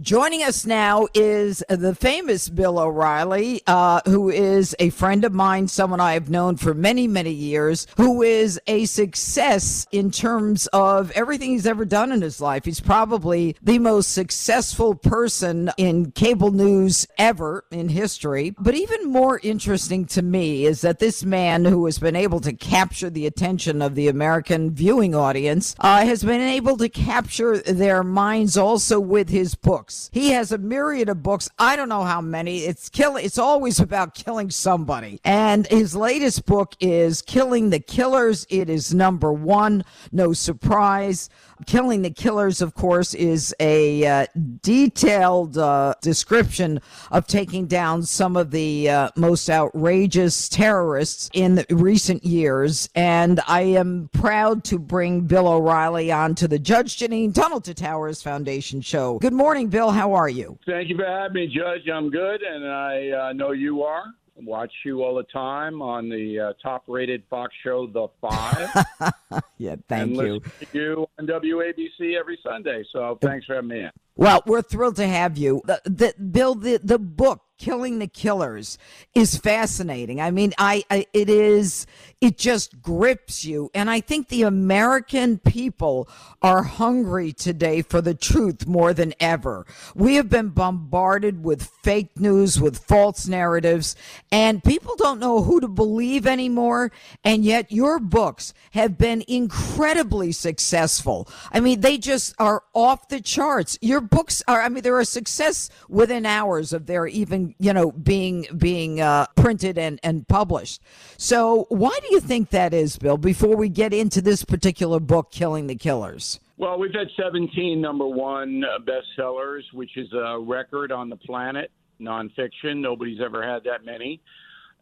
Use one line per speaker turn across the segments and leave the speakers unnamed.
Joining us now is the famous Bill O'Reilly, uh, who is a friend of mine, someone I have known for many, many years, who is a success in terms of everything he's ever done in his life. He's probably the most successful person in cable news ever in history. But even more interesting to me is that this man who has been able to capture the attention of the American viewing audience uh, has been able to capture their minds also with his book books. He has a myriad of books. I don't know how many. It's kill. It's always about killing somebody. And his latest book is Killing the Killers. It is number one. No surprise. Killing the Killers, of course, is a uh, detailed uh, description of taking down some of the uh, most outrageous terrorists in recent years. And I am proud to bring Bill O'Reilly on to the Judge Jeanine Tunnel to Towers Foundation show. Good morning, Bill. How are you?
Thank you for having me, Judge. I'm good, and I uh, know you are watch you all the time on the uh, top-rated Fox show, The Five.
yeah, thank
and
you.
Listen to you on WABC every Sunday. So thanks for having me in.
Well, we're thrilled to have you. The, the, Bill, the, the book killing the killers is fascinating. I mean I, I, it is it just grips you. And i think the american people are hungry today for the truth more than ever. We have been bombarded with fake news with false narratives and people don't know who to believe anymore. And yet your books have been incredibly successful. I mean they just are off the charts. Your books are i mean they're a success within hours of their even you know being being uh, printed and and published. So why do you think that is, Bill? Before we get into this particular book, Killing the Killers.
Well, we've had 17 number one bestsellers, which is a record on the planet, nonfiction. Nobody's ever had that many.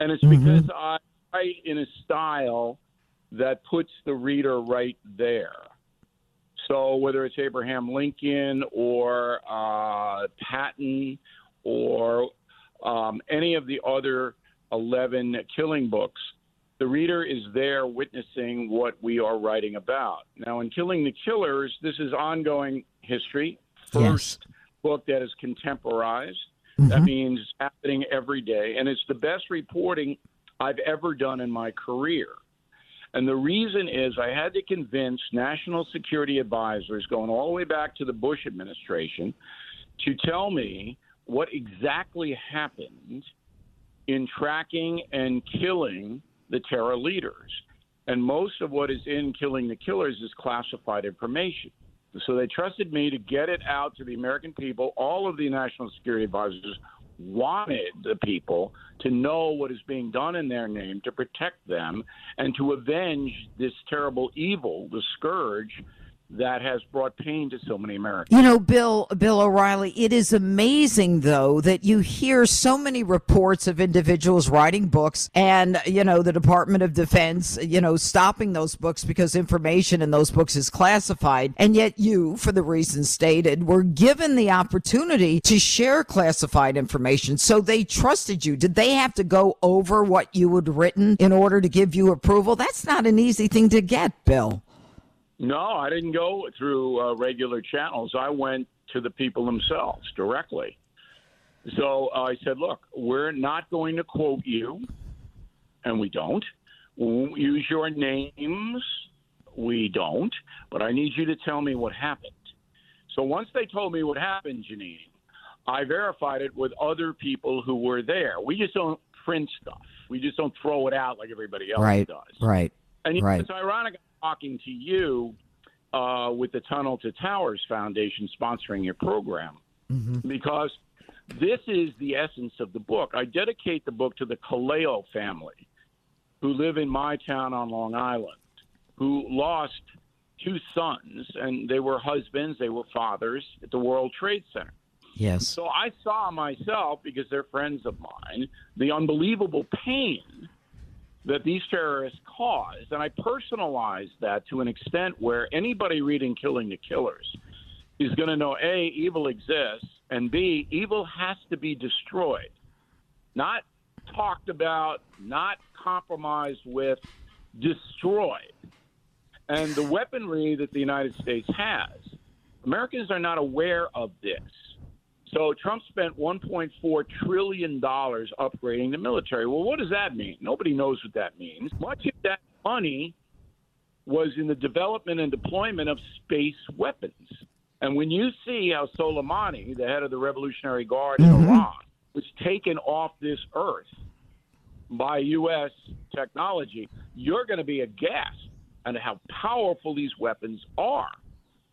And it's mm-hmm. because I write in a style that puts the reader right there. So whether it's Abraham Lincoln or uh, Patton or um, any of the other 11 killing books, the reader is there witnessing what we are writing about. Now, in Killing the Killers, this is ongoing history. First yes. book that is contemporized. Mm-hmm. That means happening every day. And it's the best reporting I've ever done in my career. And the reason is I had to convince national security advisors going all the way back to the Bush administration to tell me what exactly happened in tracking and killing the terror leaders. And most of what is in Killing the Killers is classified information. So they trusted me to get it out to the American people. All of the national security advisors wanted the people to know what is being done in their name to protect them and to avenge this terrible evil, the scourge that has brought pain to so many Americans.
You know, Bill Bill O'Reilly, it is amazing though that you hear so many reports of individuals writing books and you know the Department of Defense, you know, stopping those books because information in those books is classified and yet you for the reasons stated were given the opportunity to share classified information. So they trusted you. Did they have to go over what you had written in order to give you approval? That's not an easy thing to get, Bill.
No, I didn't go through uh, regular channels. I went to the people themselves directly. So uh, I said, look, we're not going to quote you, and we don't. We won't use your names, we don't, but I need you to tell me what happened. So once they told me what happened, Jeanine, I verified it with other people who were there. We just don't print stuff. We just don't throw it out like everybody else
right,
does.
Right.
And
right.
it's ironic talking to you uh, with the Tunnel to Towers Foundation sponsoring your program mm-hmm. because this is the essence of the book. I dedicate the book to the Kaleo family who live in my town on Long Island, who lost two sons, and they were husbands, they were fathers at the World Trade Center.
Yes.
So I saw myself, because they're friends of mine, the unbelievable pain that these terrorists caused. And I personalized that to an extent where anybody reading Killing the Killers is going to know A, evil exists, and B, evil has to be destroyed. Not talked about, not compromised with, destroyed. And the weaponry that the United States has, Americans are not aware of this. So Trump spent 1.4 trillion dollars upgrading the military. Well, what does that mean? Nobody knows what that means. Much of that money was in the development and deployment of space weapons. And when you see how Soleimani, the head of the Revolutionary Guard in
Mm-hmm.
Iran, was taken off this earth by U.S. technology, you're going to be aghast at how powerful these weapons are.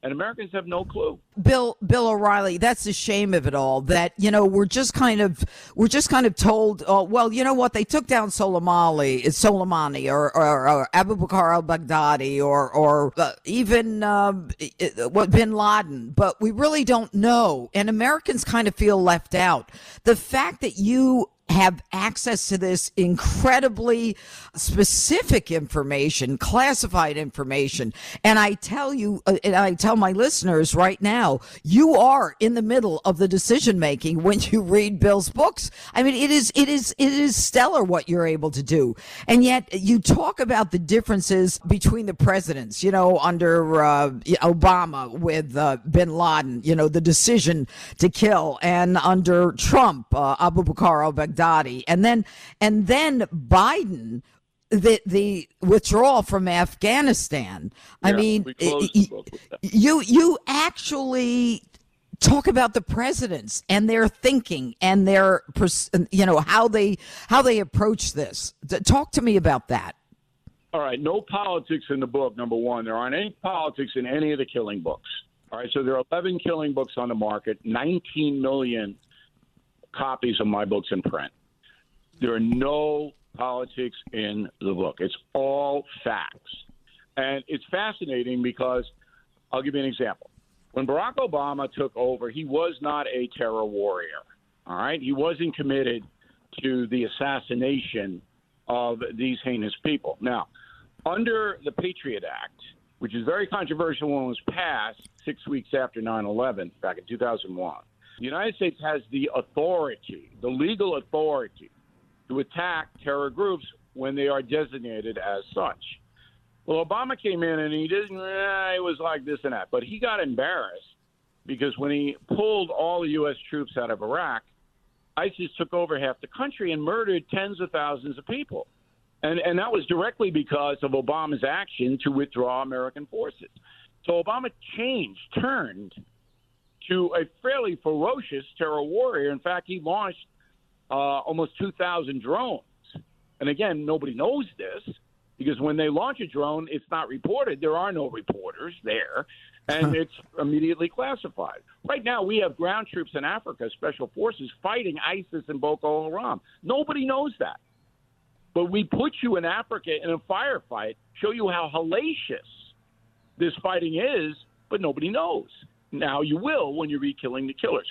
And Americans have no clue.
Bill Bill O'Reilly, that's the shame of it all. That you know we're just kind of we're just kind of told, oh, well, you know what? They took down Soleimani, Soleimani, or, or, or Abu Bakr al-Baghdadi, or or uh, even um, what Bin Laden, but we really don't know. And Americans kind of feel left out. The fact that you have access to this incredibly specific information, classified information. And I tell you, uh, and I tell my listeners right now, you are in the middle of the decision making when you read Bill's books. I mean, it is, it is, it is stellar what you're able to do. And yet you talk about the differences between the presidents, you know, under uh, Obama with uh, bin Laden, you know, the decision to kill, and under Trump, uh, Abu Bakr al Baghdadi, and then and then Biden. The the withdrawal from Afghanistan. I
Yeah,
mean, y-
the book with that.
you you actually talk about the presidents and their thinking and their you know how they how they approach this. Talk to me about that.
All right, no politics in the book, number one. There aren't any politics in any of the killing books. All right, so there are 11 killing books on the market, 19 million copies of my books in print. There are no politics in the book, it's all facts. And it's fascinating because I'll give you an example. When Barack Obama took over, he was not a terror warrior. All right, he wasn't committed to the assassination of these heinous people. Now, under the Patriot Act, which is very controversial when it was passed six weeks after 9 11, back in 2001, the United States has the authority, the legal authority, to attack terror groups when they are designated as such. Well, Obama came in and he didn't, eh, it was like this and that, but he got embarrassed because when he pulled all the U.S. troops out of Iraq, ISIS took over half the country and murdered tens of thousands of people. And, and that was directly because of Obama's action to withdraw American forces. So Obama changed, turned to a fairly ferocious terror warrior. In fact, he launched uh, almost 2,000 drones. And again, nobody knows this because when they launch a drone, it's not reported. There are no reporters there, and it's immediately classified. Right now, we have ground troops in Africa, special forces, fighting ISIS and Boko Haram. Nobody knows that. But we put you in Africa in a firefight, show you how hellacious this fighting is, but nobody knows. Now you will when you read Killing the Killers.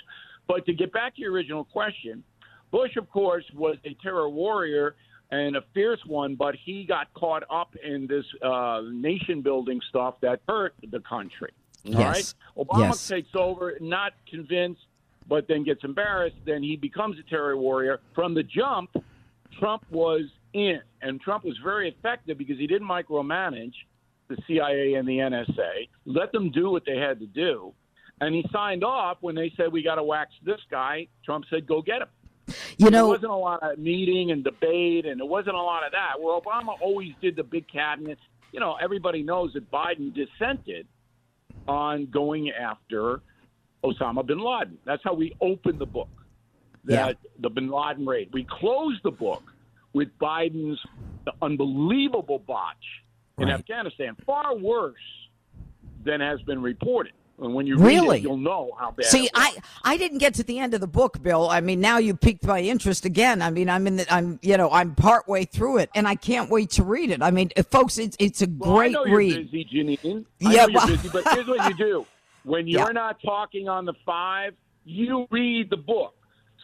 But to get back to your original question, Bush, of course, was a terror warrior and a fierce one, but he got caught up in this uh, nation building stuff that hurt the country. All
Yes.
right? Obama
Yes.
takes over, not convinced, but then gets embarrassed. Then he becomes a terror warrior. From the jump, Trump was in, and Trump was very effective because he didn't micromanage the CIA and the NSA, let them do what they had to do. And he signed off when they said, We got to wax this guy. Trump said, Go get him.
You know, there
wasn't a lot of meeting and debate, and there wasn't a lot of that. Where Obama always did the big cabinet. You know, everybody knows that Biden dissented on going after Osama bin Laden. That's how we opened the book. That the bin Laden raid. We closed the book with Biden's unbelievable botch in
Right.
Afghanistan, far worse than has been reported. And when you read
Really?
it, you'll know how bad.
See. I I didn't get to the end of the book, Bill. I mean, now you piqued my interest again. I mean, I'm in the, I'm you know I'm part way through it, and I can't wait to read it. I mean, uh, folks, it's it's a
Well,
great
I know you're
read.
busy, Jeanine.
Yeah, well-
busy, but here's what you do: when you're
Yeah.
not talking on the five, you read the book.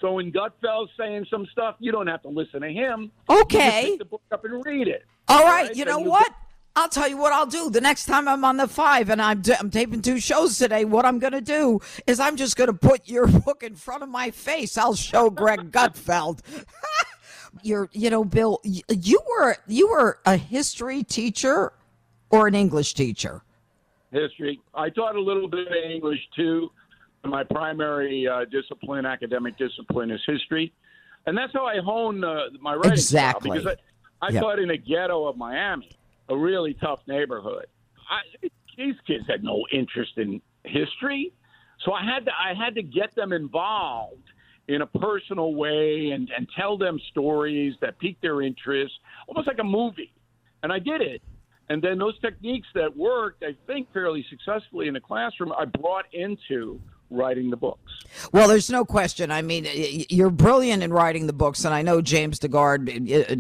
So when Gutfeld's saying some stuff, you don't have to listen to him.
Okay.
You pick the book up and read it.
All right.
right,
You know
you
what? I'll tell you what I'll do. The next time I'm on the five and I'm, I'm taping two shows today, what I'm going to do is I'm just going to put your book in front of my face. I'll show Greg Gutfeld. You're, you know, Bill, you were you were a history teacher or an English teacher.
history. I taught a little bit of English too. My primary uh, discipline, academic discipline, is history, and that's how I hone uh, my writing
Exactly.
style. Because I, I
Yep.
taught in a ghetto of Miami, a really tough neighborhood. I, these kids had no interest in history, so I had to I had to get them involved in a personal way and, and tell them stories that piqued their interest, almost like a movie. And I did it. And then those techniques that worked, I think, fairly successfully in the classroom, I brought into writing the books.
Well, there's no question. I mean, you're brilliant in writing the books, and I know James Dugard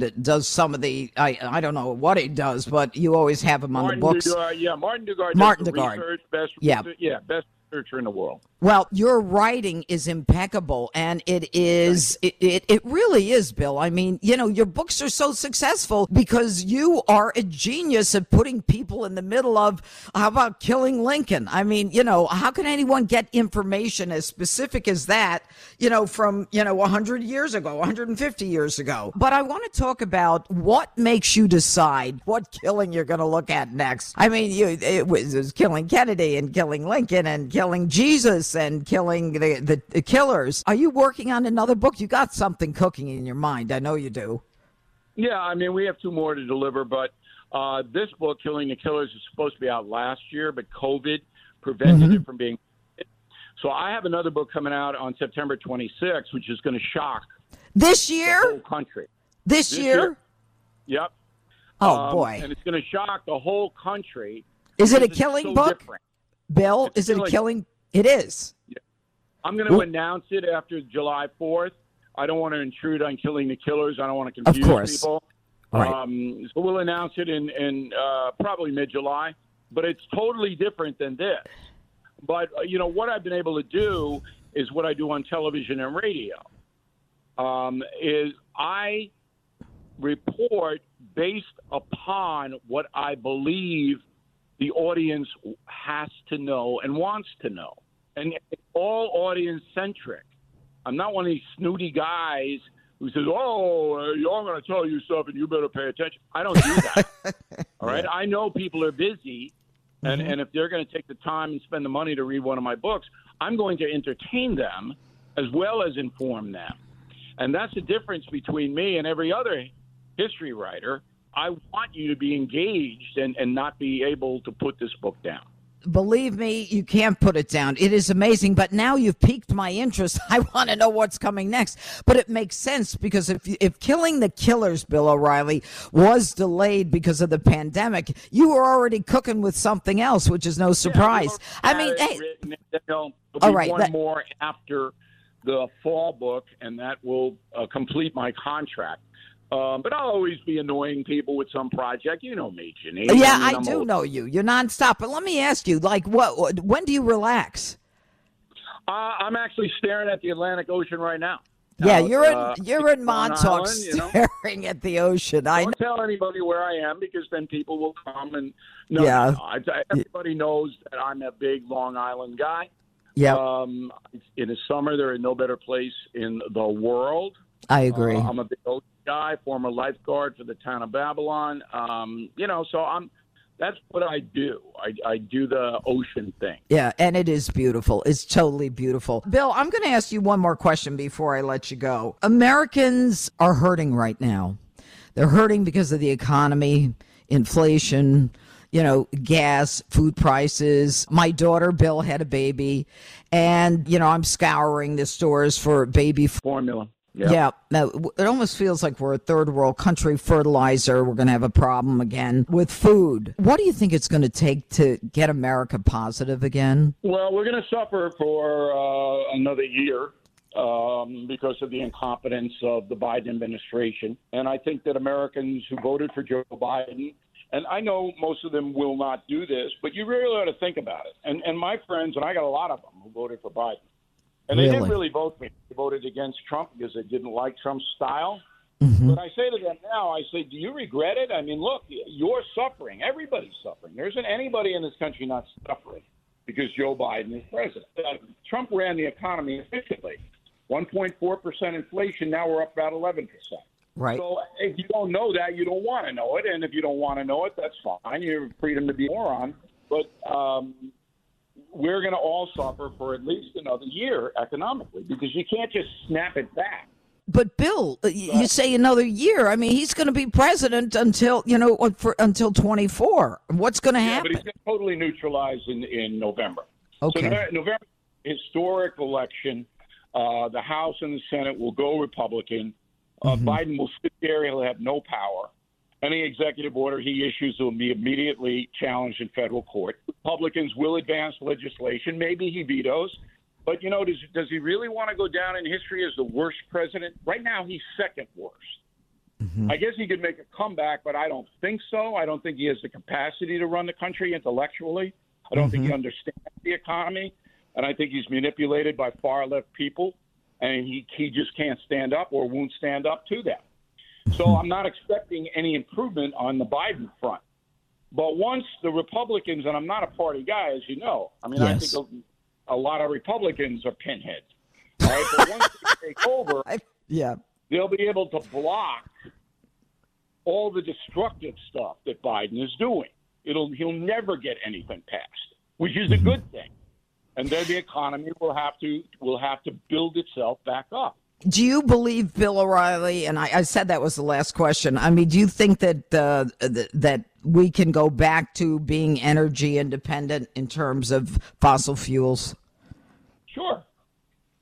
uh, does some of the. I I don't know what he does, but you always have him on
Martin
the books.
Dugard, yeah, Martin Dugard.
Martin Dugard.
Research, best,
Yeah.
yeah, best researcher in the world.
Well, your writing is impeccable, and it is it, it it really is, Bill. I mean, you know, your books are so successful because you are a genius at putting people in the middle of how about killing Lincoln? I mean, you know, how can anyone get information as specific as that, you know, from, you know, 100 years ago, 150 years ago? But I want to talk about what makes you decide what killing you're going to look at next. I mean, you it was, it was killing Kennedy and killing Lincoln and killing Jesus and killing the, the, the killers. Are you working on another book? You got something cooking in your mind. I know you do.
Yeah, I mean, we have two more to deliver, but uh, this book, Killing the Killers, is supposed to be out last year, but COVID prevented
Mm-hmm.
it from being. So I have another book coming out on September 26th, which is going to shock
This
the
year?
whole country.
This,
This
year?
year. Yep.
Oh,
Um,
boy.
And it's going to shock the whole country.
Is it a killing
so
book?
different.
Bill,
It's
is it a
killing.
It is.
I'm going to
Well-
announce it after July 4th. I don't want to intrude on killing the killers. I don't want to confuse
course.
people.
Right.
Um, so we'll announce it in, in uh, probably mid July, but it's totally different than this. But, uh, you know, what I've been able to do is what I do on television and radio. Um, is I report based upon what I believe the audience has to know and wants to know. And it's all audience centric. I'm not one of these snooty guys who says, "Oh, I'm going to tell you stuff, and you better pay attention." I don't do that. All right, I know people are busy, and mm-hmm. and if they're going to take the time and spend the money to read one of my books, I'm going to entertain them as well as inform them. And that's the difference between me and every other history writer. I want you to be engaged and, and not be able to put this book down.
Believe me, you can't put it down. It is amazing, but now you've piqued my interest. I want to know what's coming next. But it makes sense because if if killing the killers, Bill O'Reilly, was delayed because of the pandemic, you were already cooking with something else, which is no surprise. I mean, hey,
written, there'll
All right,
one
that-
more after the fall book, and that will uh, complete my contract. Um, but I'll always be annoying people with some project. You know me, Jeanine.
yeah,
mean,
I do
old.
know you. You're nonstop. But let me ask you, like, what? When do you relax?
Uh, I'm actually staring at the Atlantic Ocean right now.
Yeah,
Out,
you're in
uh,
you're in Montauk,
Island, you know?
staring at the ocean. I
Don't tell anybody where I am because then people will come and no,
Yeah.
no, I, I- everybody knows that I'm a big Long Island guy.
yeah,
Um, in the summer, there is no better place in the world.
I agree.
Uh, I'm a big ocean guy, former lifeguard for the town of Babylon. Um, you know, so I'm. That's what I do. I, I do the ocean thing.
Yeah, and it is beautiful. It's totally beautiful. Bill, I'm going to ask you one more question before I let you go. Americans are hurting right now. They're hurting because of the economy, inflation, you know, gas, food prices. My daughter, Bill, had a baby, and, you know, I'm scouring the stores for baby
Formula.
Yeah, no, it almost feels like we're a third world country. Fertilizer, we're going to have a problem again with food. What do you think it's going to take to get America positive again?
Well, we're going to suffer for uh, another year um, because of the incompetence of the Biden administration. And I think that Americans who voted for Joe Biden, and I know most of them will not do this, but you really ought to think about it. And, and my friends, and I got a lot of them who voted for Biden, And they didn't really vote me. They voted against Trump because they didn't like Trump's style.
Mm-hmm.
But I say to them now, I say, do you regret it? I mean, look, you're suffering. Everybody's suffering. There isn't anybody in this country not suffering because Joe Biden is president. Uh, Trump ran the economy efficiently. 1.4% inflation, now we're up about 11%.
Right.
So if you don't know that, you don't want to know it. And if you don't want to know it, that's fine. You have freedom to be a moron. But um, we're going to all suffer for at least another year economically because you can't just snap it back.
But Bill, uh, y- you say another year. I mean, he's going to be president until you know for until twenty four. What's going to
Yeah,
happen?
but he's going to totally neutralize in, in November.
Okay.
So November, historic election. Uh, the House and the Senate will go Republican. Uh, Biden will sit there. He'll have no power. Any executive order he issues will be immediately challenged in federal court. Republicans will advance legislation. Maybe he vetoes. But, you know, does, does he really want to go down in history as the worst president? Right now, he's second worst. Mm-hmm. I guess he could make a comeback, but I don't think so. I don't think he has the capacity to run the country intellectually. I don't think he mm-hmm. understands the economy, and I think he's manipulated by far left people, and he he just can't stand up or won't stand up to them. So I'm not expecting any improvement on the Biden front. But once the Republicans, and I'm not a party guy, as you know, I mean, I think a, a lot of Republicans are pinheads. Right, but once they take over,
I, yeah.
they'll be able to block all the destructive stuff that Biden is doing. It'll he'll never get anything passed, which is a mm-hmm. good thing. And then the economy will have to will have to build itself back up.
Do you believe Bill O'Reilly? And I, I said that was the last question. I mean, do you think that uh, th- that we can go back to being energy independent in terms of fossil fuels?
Sure.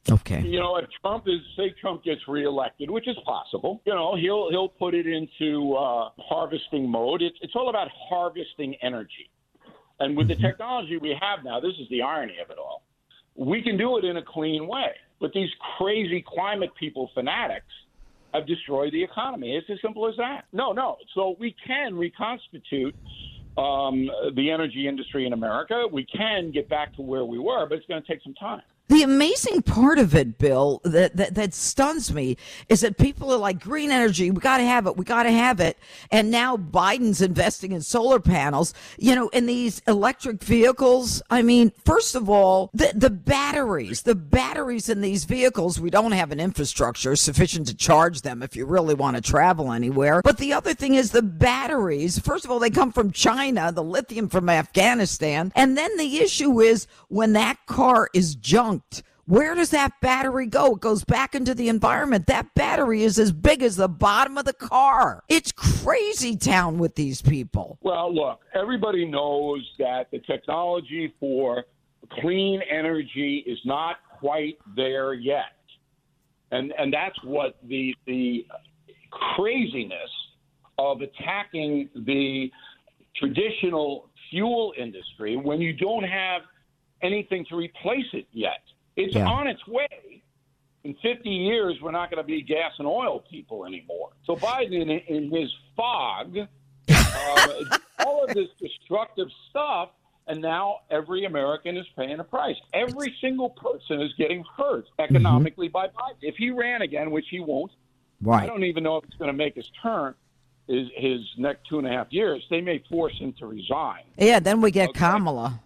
Okay.
You know, if Trump is say Trump gets reelected, which is possible, you know, he'll he'll put it into uh, harvesting mode. It's it's all about harvesting energy. And with the technology we have now, this is the irony of it all. We can do it in a clean way. But these crazy climate people fanatics have destroyed the economy. It's as simple as that. No, no. So we can reconstitute um, the energy industry in America. We can get back to where we were, but it's going to take some time.
The amazing part of it, Bill, that, that, that stuns me is that people are like green energy. We got to have it. We got to have it. And now Biden's investing in solar panels, you know, in these electric vehicles. I mean, first of all, the, the batteries, the batteries in these vehicles, we don't have an infrastructure sufficient to charge them if you really want to travel anywhere. But the other thing is the batteries. First of all, they come from China, the lithium from Afghanistan. And then the issue is when that car is where does that battery go? It goes back into the environment. That battery is as big as the bottom of the car. It's crazy town with these people.
Well, look, everybody knows that the technology for clean energy is not quite there yet. And and that's what the the craziness of attacking the traditional fuel industry when you don't have anything to replace it yet. It's
Yeah.
on its way. In 50 years, we're not going to be gas and oil people anymore. So Biden, in, in his fog, uh, all of this destructive stuff, and now every American is paying a price. Every single person is getting hurt economically by Biden. If he ran again, which he won't, I don't even know if it's going to make his turn. His, his next two and a half years, they may force him to resign.
Yeah, then we get Kamala.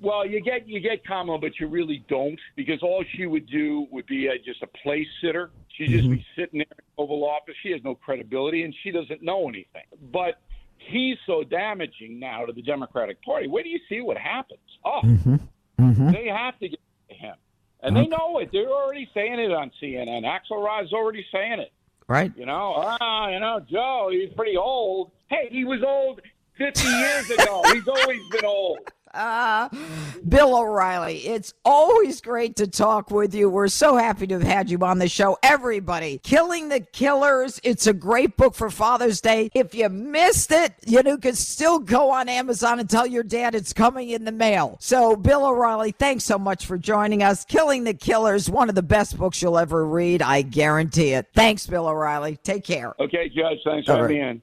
Well, you get you get Kamala, but you really don't because all she would do would be uh just a place sitter. She'd just be sitting there in the Oval Office. She has no credibility and she doesn't know anything. But he's so damaging now to the Democratic Party. Where do you see what happens? Oh, mhm mhm they have to get to him, and they know it. They're already saying it on CNN. Axelrod's already saying it.
Right.
You know, ah, you know, Joe, he's pretty old. Hey, he was old 50 years ago. He's always been old.
Uh, Bill O'Reilly, it's always great to talk with you. We're so happy to have had you on the show. Everybody, Killing the Killers. It's a great book for Father's Day. If you missed it, you know, can still go on Amazon and tell your dad it's coming in the mail. So, Bill O'Reilly, thanks so much for joining us. Killing the Killers, one of the best books you'll ever read. I guarantee it. Thanks, Bill O'Reilly. Take care.
Okay, Judge, thanks for
All
having
right.
me in.